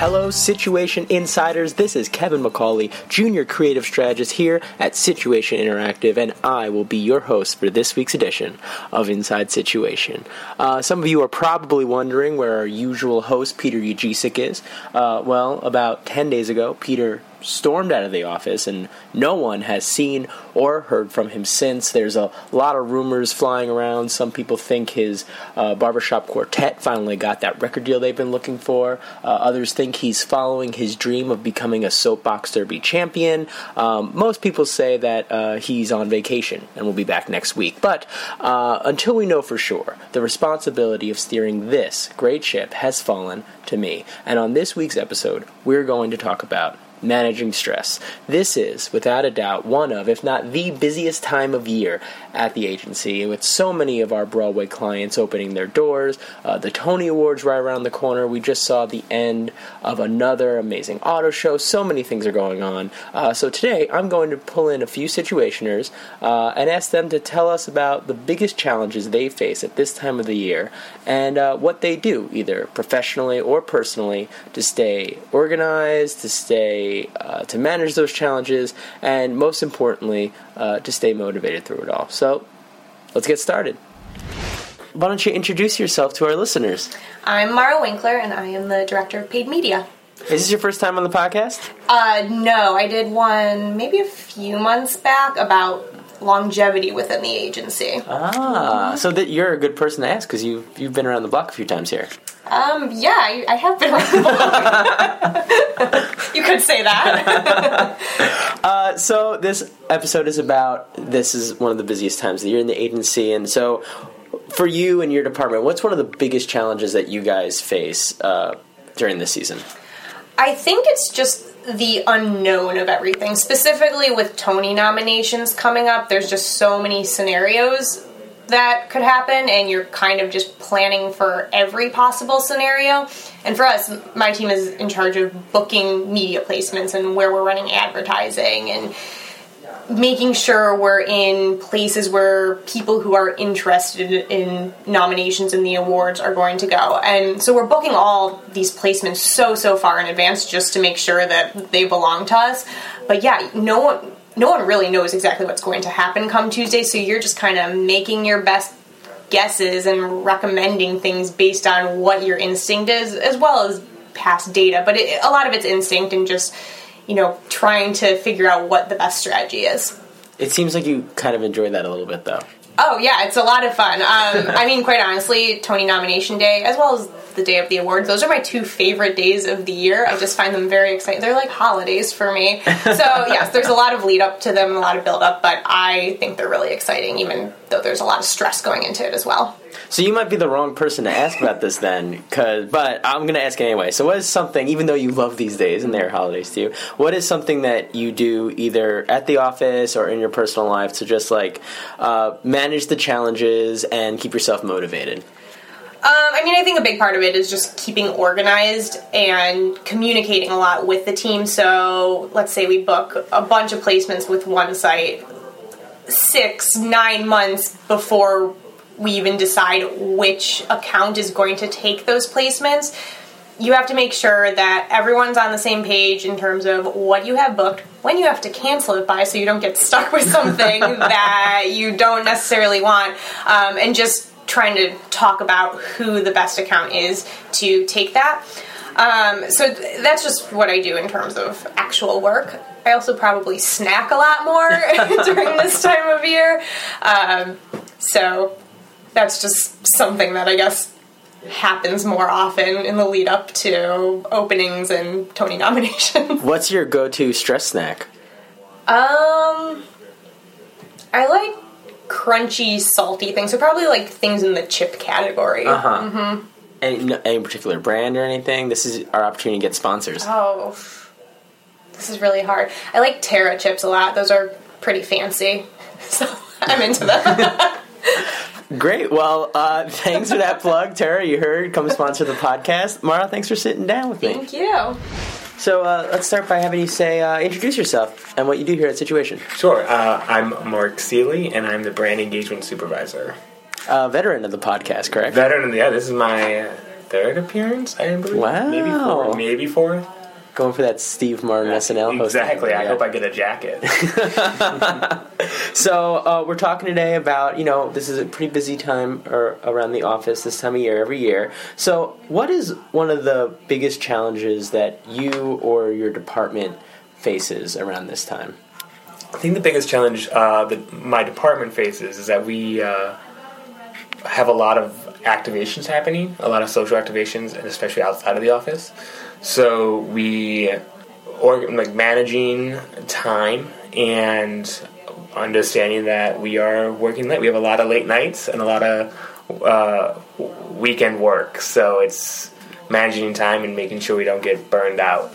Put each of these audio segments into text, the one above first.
Hello, Situation Insiders. This is Kevin McCauley, Junior Creative Strategist here at Situation Interactive, and I will be your host for this week's edition of Inside Situation. Uh, some of you are probably wondering where our usual host, Peter Ujicic, is. Uh, well, about 10 days ago, Peter stormed out of the office, and no one has seen or heard from him since. There's a lot of rumors flying around. Some people think his uh, barbershop quartet finally got that record deal they've been looking for. Uh, others think he's following his dream of becoming a soapbox derby champion. Um, most people say that uh, he's on vacation and will be back next week. But uh, until we know for sure, the responsibility of steering this great ship has fallen to me. And on this week's episode, we're going to talk about managing stress. This is, without a doubt, one of, if not the busiest time of year at the agency, with so many of our Broadway clients opening their doors. Uh, the Tony Awards right around the corner. We just saw the end of another amazing auto show. So many things are going on. Uh, so today, I'm going to pull in a few situationers uh, and ask them to tell us about the biggest challenges they face at this time of the year and uh, what they do, either professionally or personally, to stay organized, to stay uh, to manage those challenges, and most importantly, uh, to stay motivated through it all. So, let's get started. Why don't you introduce yourself to our listeners? I'm Mara Winkler, and I am the director of paid media. Is this your first time on the podcast? Uh, no, I did one maybe a few months back about longevity within the agency. Ah, so that you're a good person to ask because you you've been around the block a few times here. Um, yeah, I, I have been around the block. could say that. Uh, so this episode is about this is one of the busiest times of the year in the agency, and so for you and your department, what's one of the biggest challenges that you guys face uh, during this season? I think it's just the unknown of everything. Specifically with Tony nominations coming up, there's just so many scenarios that could happen, and you're kind of just planning for every possible scenario. And for us, my team is in charge of booking media placements and where we're running advertising and making sure we're in places where people who are interested in nominations and the awards are going to go. And so we're booking all these placements so so far in advance just to make sure that they belong to us. But yeah, no one no one really knows exactly what's going to happen come Tuesday, so you're just kind of making your best guesses and recommending things based on what your instinct is as well as past data. But it, a lot of it's instinct and just you know, trying to figure out what the best strategy is. It seems like you kind of enjoy that a little bit, though. Oh yeah, it's a lot of fun. Um, I mean, quite honestly, Tony nomination day as well as the day of the awards. Those are my two favorite days of the year. I just find them very exciting. They're like holidays for me. So yes, there's a lot of lead up to them, a lot of build up, but I think they're really exciting, even though there's a lot of stress going into it as well. So you might be the wrong person to ask about this then, cause, but I'm going to ask anyway. So what is something, even though you love these days and they're holidays too, what is something that you do either at the office or in your personal life to just like uh, manage the challenges and keep yourself motivated? Um, I mean, I think a big part of it is just keeping organized and communicating a lot with the team. So, let's say we book a bunch of placements with one site six, nine months before we even decide which account is going to take those placements. You have to make sure that everyone's on the same page in terms of what you have booked, when you have to cancel it by, so you don't get stuck with something that you don't necessarily want, um, and just trying to talk about who the best account is to take that. Um, so th- that's just what I do in terms of actual work. I also probably snack a lot more during this time of year. Um, so that's just something that I guess happens more often in the lead up to openings and Tony nominations. What's your go to stress snack? Um, I like crunchy, salty things. So probably like things in the chip category. Uh huh. Mm-hmm. Any, any particular brand or anything? This is our opportunity to get sponsors. Oh, this is really hard. I like Terra chips a lot. Those are pretty fancy, so I'm into them. Great. Well, uh, thanks for that plug, Tara. You heard. Come sponsor the podcast. Mara, thanks for sitting down with me. Thank you. So uh, let's start by having you say, uh, introduce yourself and what you do here at Situation. Sure. Uh, I'm Mark Seely, and I'm the brand engagement supervisor. Uh, veteran of the podcast, correct? Veteran, yeah. This is my third appearance, I believe. Wow. Maybe fourth. Maybe fourth. Going for that Steve Martin SNL host. Exactly. I Yeah. hope I get a jacket. So uh, we're talking today about you know this is a pretty busy time or around the office this time of year every year. So what is one of the biggest challenges that you or your department faces around this time? I think the biggest challenge uh, that my department faces is that we uh, have a lot of activations happening, a lot of social activations, and especially outside of the office. So we, or like managing time and understanding that we are working late. We have a lot of late nights and a lot of uh, weekend work. So it's managing time and making sure we don't get burned out.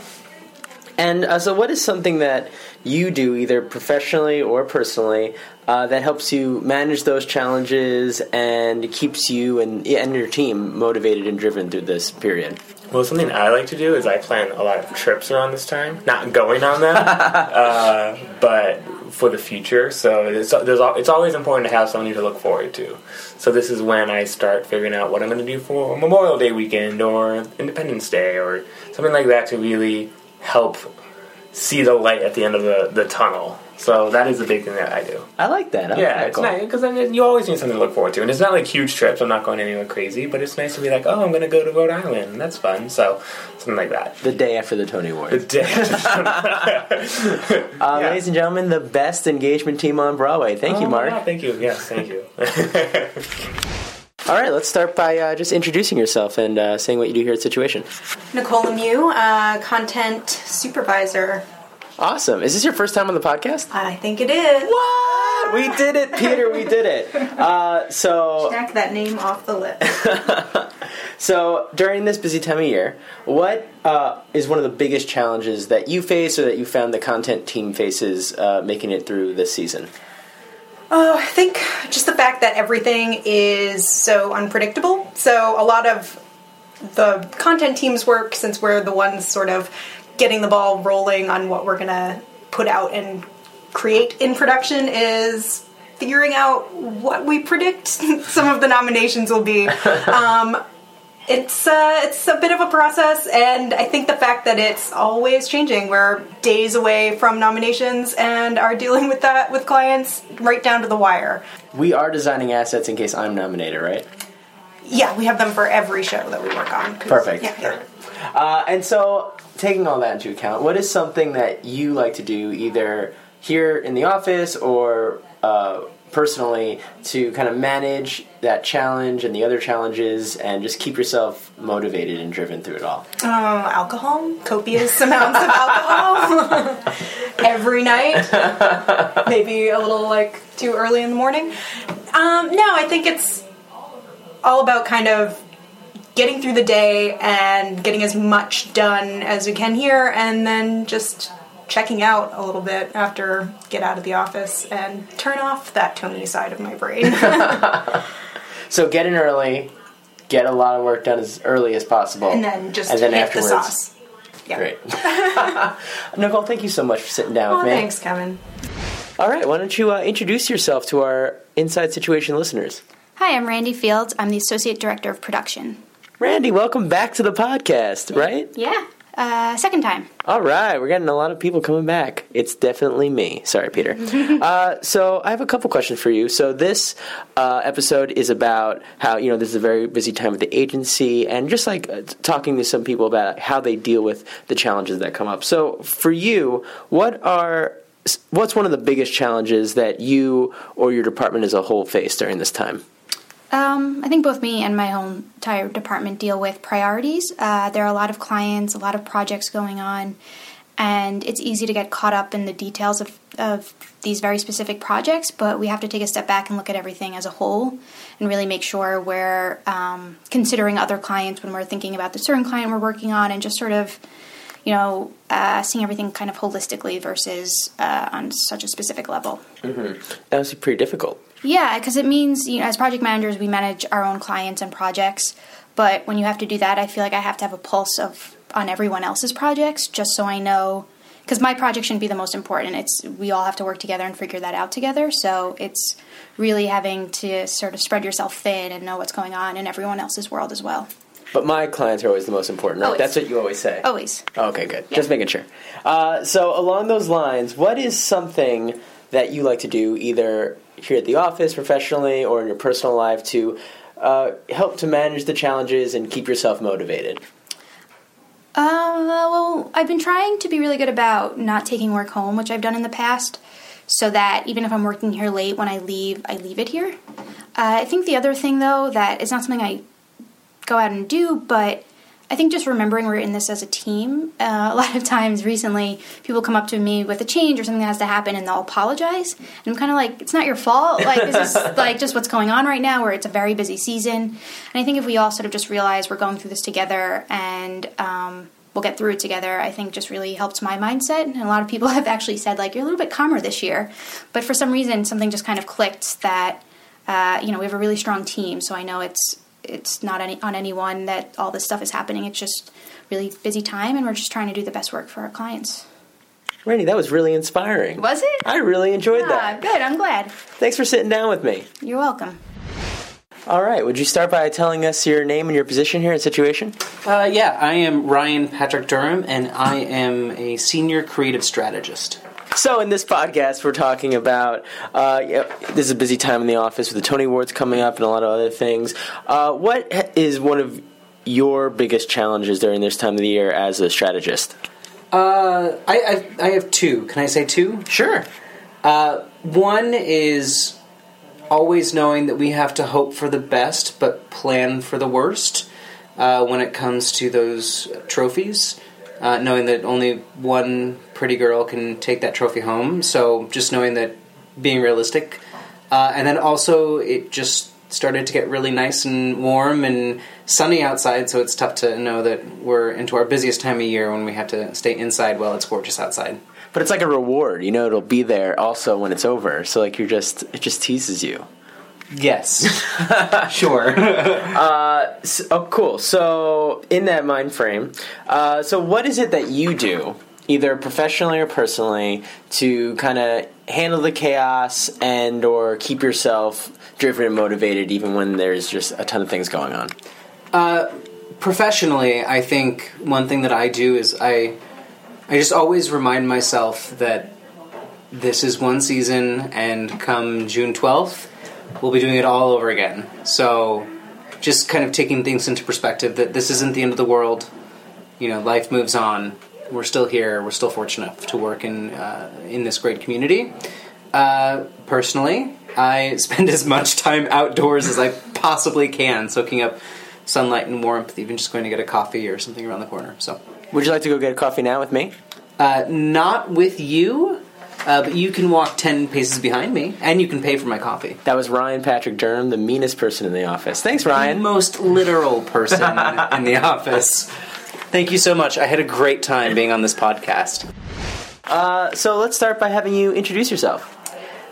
And uh, so, what is something that you do, either professionally or personally, uh, that helps you manage those challenges and keeps you and, and your team motivated and driven through this period? Well, something I like to do is I plan a lot of trips around this time. Not going on them, uh, but for the future. So it's, there's, it's always important to have something to look forward to. So this is when I start figuring out what I'm going to do for Memorial Day weekend or Independence Day or something like that to really help see the light at the end of the, the tunnel. So that is the big thing that I do. I like that. I like Yeah, that it's goal. nice because then you always need something to look forward to, and it's not like huge trips. I'm not going anywhere crazy, but it's nice to be like, oh, I'm going to go to Rhode Island, that's fun. So something like that. The day after the Tony Awards. The day. Uh, Yeah. Ladies and gentlemen, the best engagement team on Broadway. Thank you, Oh, Mark. yeah, thank you. Yes, thank you. All right, let's start by uh, just introducing yourself and uh, saying what you do here at Situation. Nicole Lemieux, uh, content supervisor. Awesome. Is this your first time on the podcast? I think it is. What? We did it, Peter. We did it. Uh, so, Check that name off the list. so during this busy time of year, what uh, is one of the biggest challenges that you face, or that you found the content team faces uh, making it through this season? Oh, I think just the fact that everything is so unpredictable. So a lot of the content team's work, since we're the ones sort of getting the ball rolling on what we're gonna put out and create in production, is figuring out what we predict some of the nominations will be. Um, it's uh, it's a bit of a process, and I think the fact that it's always changing. We're days away from nominations and are dealing with that with clients right down to the wire. We are designing assets in case I'm nominated, right? Yeah, we have them for every show that we work on. Perfect. Yeah, yeah. Uh, and so, taking all that into account, what is something that you like to do either here in the office or uh, personally to kind of manage that challenge and the other challenges and just keep yourself motivated and driven through it all? Um, alcohol, copious amounts of alcohol every night. Maybe a little like too early in the morning. Um, no, I think it's all about kind of getting through the day and getting as much done as we can here, and then just checking out a little bit after get out of the office and turn off that Tony side of my brain. So, get in early, get a lot of work done as early as possible, and then just and then hit afterwards. the sauce. Yeah. Great. Nicole, thank you so much for sitting down Oh, with me. thanks, Kevin. All right, why don't you uh, introduce yourself to our Inside Situation listeners? Hi, I'm Randy Fields. I'm the Associate Director of Production. Randy, welcome back to the podcast, right? Yeah, uh, second time. All right, we're getting a lot of people coming back. It's definitely me. Sorry, Peter. uh, so I have a couple questions for you. So this uh, episode is about how you know this is a very busy time at the agency, and just like uh, talking to some people about how they deal with the challenges that come up. So for you, what are what's one of the biggest challenges that you or your department as a whole face during this time? Um, I think both me and my whole entire department deal with priorities. Uh, there are a lot of clients, a lot of projects going on, and it's easy to get caught up in the details of, of these very specific projects, but we have to take a step back and look at everything as a whole and really make sure we're um, considering other clients when we're thinking about the certain client we're working on and just sort of you know, uh, seeing everything kind of holistically versus uh, on such a specific level. That was pretty difficult. Yeah, because it means you know, as project managers, we manage our own clients and projects. But when you have to do that, I feel like I have to have a pulse of on everyone else's projects, just so I know. Because my project shouldn't be the most important. It's we all have to work together and figure that out together. So it's really having to sort of spread yourself thin and know what's going on in everyone else's world as well. But my clients are always the most important, right? Always. That's what you always say. Always. Okay, good. Just making sure. Uh, so, along those lines, what is something that you like to do, either here at the office, professionally, or in your personal life, to uh, help to manage the challenges and keep yourself motivated? Uh, well, I've been trying to be really good about not taking work home, which I've done in the past, so that even if I'm working here late, when I leave, I leave it here. Uh, I think the other thing, though, that is not something I go out and do, but I think just remembering we're in this as a team. Uh, a lot of times recently, people come up to me with a change or something that has to happen, and they'll apologize. And I'm kind of like, it's not your fault. Like this is like just what's going on right now, where it's a very busy season. And I think if we all sort of just realize we're going through this together and um, we'll get through it together, I think just really helps my mindset. And a lot of people have actually said like, you're a little bit calmer this year, but for some reason, something just kind of clicked that. Uh, you know, we have a really strong team, so I know it's it's not any, on anyone that all this stuff is happening. It's just really busy time, and we're just trying to do the best work for our clients. Randy, that was really inspiring. Was it? I really enjoyed Ah, that. good. I'm glad. Thanks for sitting down with me. You're welcome. All right, would you start by telling us your name and your position here in Situation? Uh, yeah, I am Ryan Patrick Durham, and I am a senior creative strategist. So, in this podcast, we're talking about uh, yeah, this is a busy time in the office with the Tony Awards coming up and a lot of other things. Uh, what ha- is one of your biggest challenges during this time of the year as a strategist? Uh, I, I I have two. Can I say two? Sure. Uh, one is always knowing that we have to hope for the best, but plan for the worst uh, when it comes to those trophies. Uh, knowing that only one pretty girl can take that trophy home, so just knowing that being realistic, uh, and then also it just started to get really nice and warm and sunny outside, so it's tough to know that we're into our busiest time of year when we have to stay inside while it's gorgeous outside. But it's like a reward, you know. It'll be there also when it's over. So, like, you're just it just teases you. Yes, sure. S oh, cool. So, in that mind frame, uh, so what is it that you do, either professionally or personally, to kind of handle the chaos and or keep yourself driven and motivated, even when there's just a ton of things going on? professionally, I think one thing that I do is I I just always remind myself that this is one season and come June 12th, we'll be doing it all over again. So just kind of taking things into perspective that this isn't the end of the world. You know, life moves on. We're still here. We're still fortunate enough to work in uh, in this great community. Uh, personally, I spend as much time outdoors as I possibly can, soaking up sunlight and warmth, even just going to get a coffee or something around the corner. So, Would you like to go get a coffee now with me? uh, not with you, uh, but you can walk 10 paces behind me, and you can pay for my coffee. That was Ryan Patrick Durham, the meanest person in the office. Thanks, The Ryan. most literal person in the office. Thank you so much. I had a great time being on this podcast. Uh, so let's start by having you introduce yourself.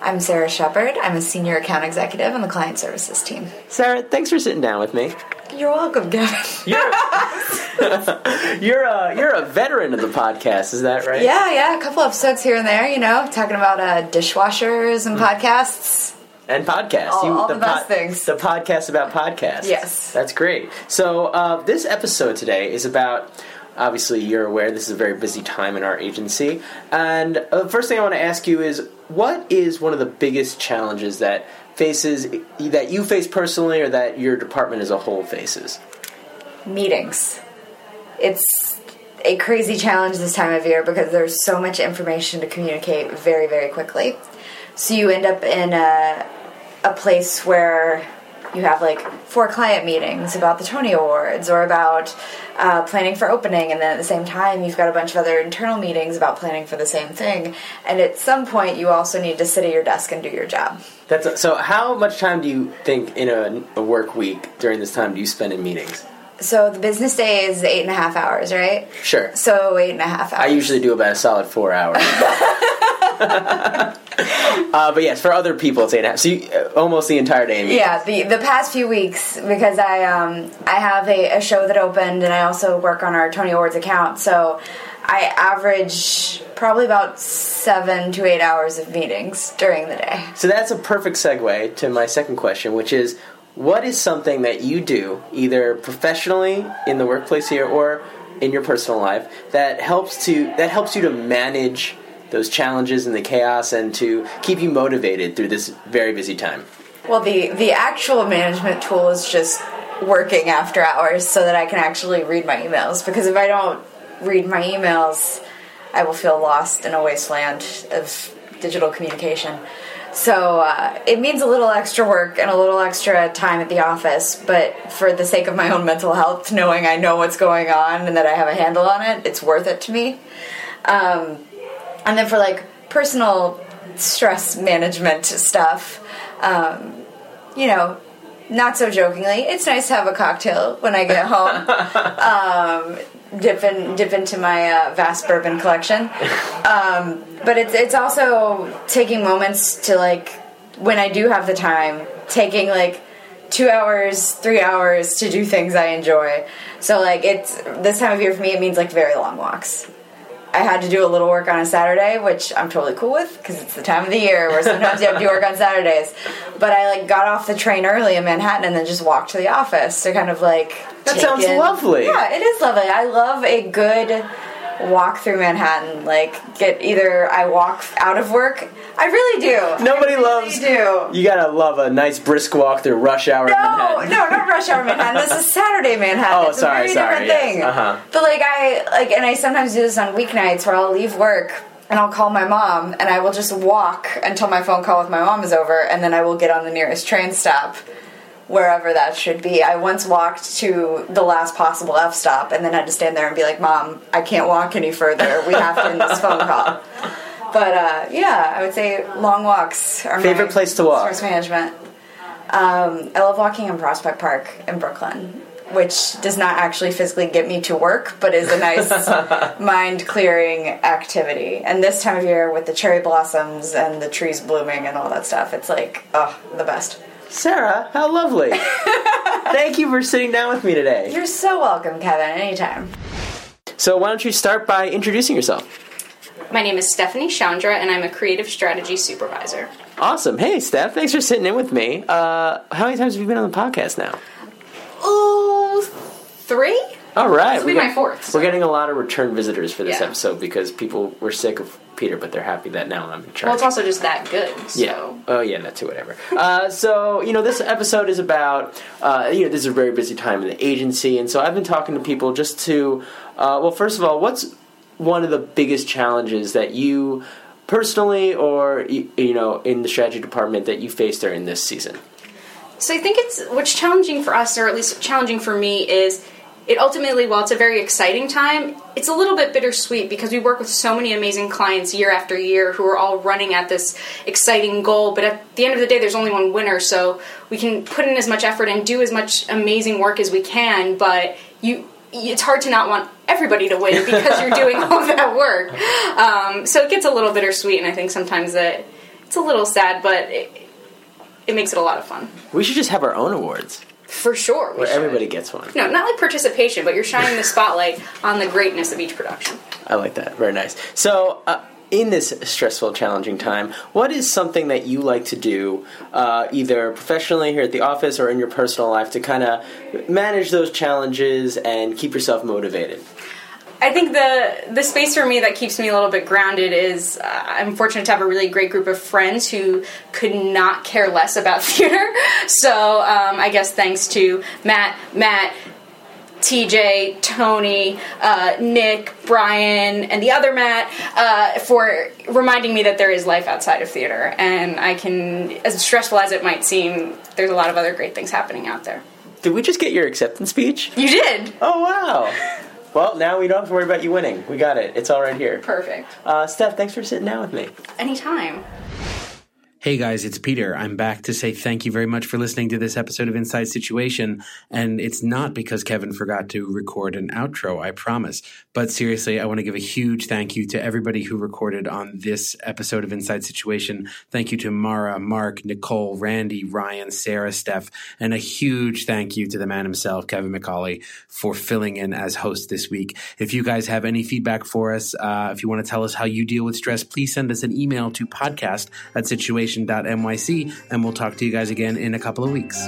I'm Sarah Shepard. I'm a senior account executive on the client services team. Sarah, thanks for sitting down with me. You're welcome, Gavin. You're you're a you're a veteran of the podcast, is that right? yeah, yeah, a couple episodes here and there, you know, talking about uh, dishwashers and podcasts. And podcasts. All- all the best things. The podcast about podcasts. Yes. That's great. So uh, this episode today is about. Obviously, you're aware this is a very busy time in our agency, and uh, the first thing I want to ask you is, what is one of the biggest challenges that faces that you face personally, or that your department as a whole faces? Meetings. It's a crazy challenge this time of year because there's so much information to communicate very, very quickly. So you end up in a, a place where you have like four client meetings about the Tony Awards or about uh, planning for opening, and then at the same time, you've got a bunch of other internal meetings about planning for the same thing. And at some point, you also need to sit at your desk and do your job. That's so. How much time do you think in a, a work week during this time do you spend in meetings? So the business day is eight and a half hours, right? Sure. So eight and a half hours. I usually do about a solid four hours. uh, but yes, for other people, it's eight and a half. So you, uh, almost the entire day. Yeah, the the past few weeks because I um I have a, a show that opened and I also work on our Tony Awards account, so I average probably about seven to eight hours of meetings during the day. So that's a perfect segue to my second question, which is, what is something that you do, either professionally in the workplace here or in your personal life, that helps to that helps you to manage those challenges and the chaos and to keep you motivated through this very busy time? Well, the the actual management tool is just working after hours so that I can actually read my emails. Because if I don't read my emails, I will feel lost in a wasteland of digital communication. So uh, it means a little extra work and a little extra time at the office, but for the sake of my own mental health, knowing I know what's going on and that I have a handle on it, it's worth it to me. Um, and then for like personal stress management stuff, um, you know, not so jokingly, it's nice to have a cocktail when I get home. um, dip in, dip into my uh, vast bourbon collection. Um, but it's it's also taking moments to like when I do have the time, taking like two hours, three hours to do things I enjoy. So like it's this time of year for me, it means like very long walks. I had to do a little work on a Saturday, which I'm totally cool with because it's the time of the year where sometimes you have to do work on Saturdays. But I like got off the train early in Manhattan and then just walked to the office to kind of like. That sounds in- lovely. Yeah, it is lovely. I love a good walk through Manhattan. Like get either I walk out of work. I really do. Nobody I really loves. Do. You gotta love a nice brisk walk through rush hour. No, Manhattan. no, not rush hour Manhattan. This is Saturday Manhattan. Oh, it's sorry, sorry, different yes, thing. uh-huh. But like I like, and I sometimes do this on weeknights where I'll leave work and I'll call my mom and I will just walk until my phone call with my mom is over, and then I will get on the nearest train stop. Wherever that should be. I once walked to the last possible F stop and then had to stand there and be like, Mom, I can't walk any further. We have to end this phone call. But uh, yeah, I would say long walks are my Favorite place to walk? Stress management. Um, I love walking in Prospect Park in Brooklyn, which does not actually physically get me to work, but is a nice mind clearing activity. And this time of year, with the cherry blossoms and the trees blooming and all that stuff, it's like, oh, the best. Sarah, how lovely! Thank you for sitting down with me today. You're so welcome, Kevin, anytime. So why don't you start by introducing yourself? My name is Stephanie Chandra, and I'm a creative strategy supervisor. Awesome. Hey, Steph. Thanks for sitting in with me. Uh, how many times have you been on the podcast now? Oh, three? All right. This will be we my got- fourth, so- We're getting a lot of return visitors for this Yeah. episode because people were sick of Peter, but they're happy that now I'm in charge. Well, it's also just that good. So. Yeah. Oh, yeah. That too. Whatever. uh, so you know, this episode is about uh, you know this is a very busy time in the agency, and so I've been talking to people just to uh, well, first of all, what's one of the biggest challenges that you personally or you, you know in the strategy department that you faced during this season? So I think it's what's challenging for us, or at least challenging for me, is it ultimately, while it's a very exciting time, it's a little bit bittersweet because we work with so many amazing clients year after year who are all running at this exciting goal. But at the end of the day, there's only one winner, so we can put in as much effort and do as much amazing work as we can. But you, it's hard to not want everybody to win because you're doing all of that work. Um, so it gets a little bittersweet, and I think sometimes that it's a little sad, but it, it makes it a lot of fun. We should just have our own awards For sure. where everybody gets one. No, not like participation, but you're shining the spotlight on the greatness of each production. I like that. Very nice. So, uh, in this stressful, challenging time, what is something that you like to do, uh, either professionally here at the office or in your personal life, to kind of manage those challenges and keep yourself motivated? I think the the space for me that keeps me a little bit grounded is uh, I'm fortunate to have a really great group of friends who could not care less about theater. So um, I guess thanks to Matt, Matt, TJ, Tony, uh, Nick, Brian, and the other Matt uh, for reminding me that there is life outside of theater, and I can, as stressful as it might seem, there's a lot of other great things happening out there. Did we just get your acceptance speech? You did Oh, wow. Well, now we don't have to worry about you winning. We got it. It's all right here. perfect. Uh, Steph, thanks for sitting down with me. Anytime. Hey guys, it's Peter. I'm back to say thank you very much for listening to this episode of Inside Situation. And it's not because Kevin forgot to record an outro, I promise. But seriously, I want to give a huge thank you to everybody who recorded on this episode of Inside Situation. Thank you to Mara, Mark, Nicole, Randy, Ryan, Sarah, Steph, and a huge thank you to the man himself, Kevin McCauley, for filling in as host this week. If you guys have any feedback for us, uh, if you want to tell us how you deal with stress, please send us an email to podcast at situation situation.nyc, and we'll talk to you guys again in a couple of weeks.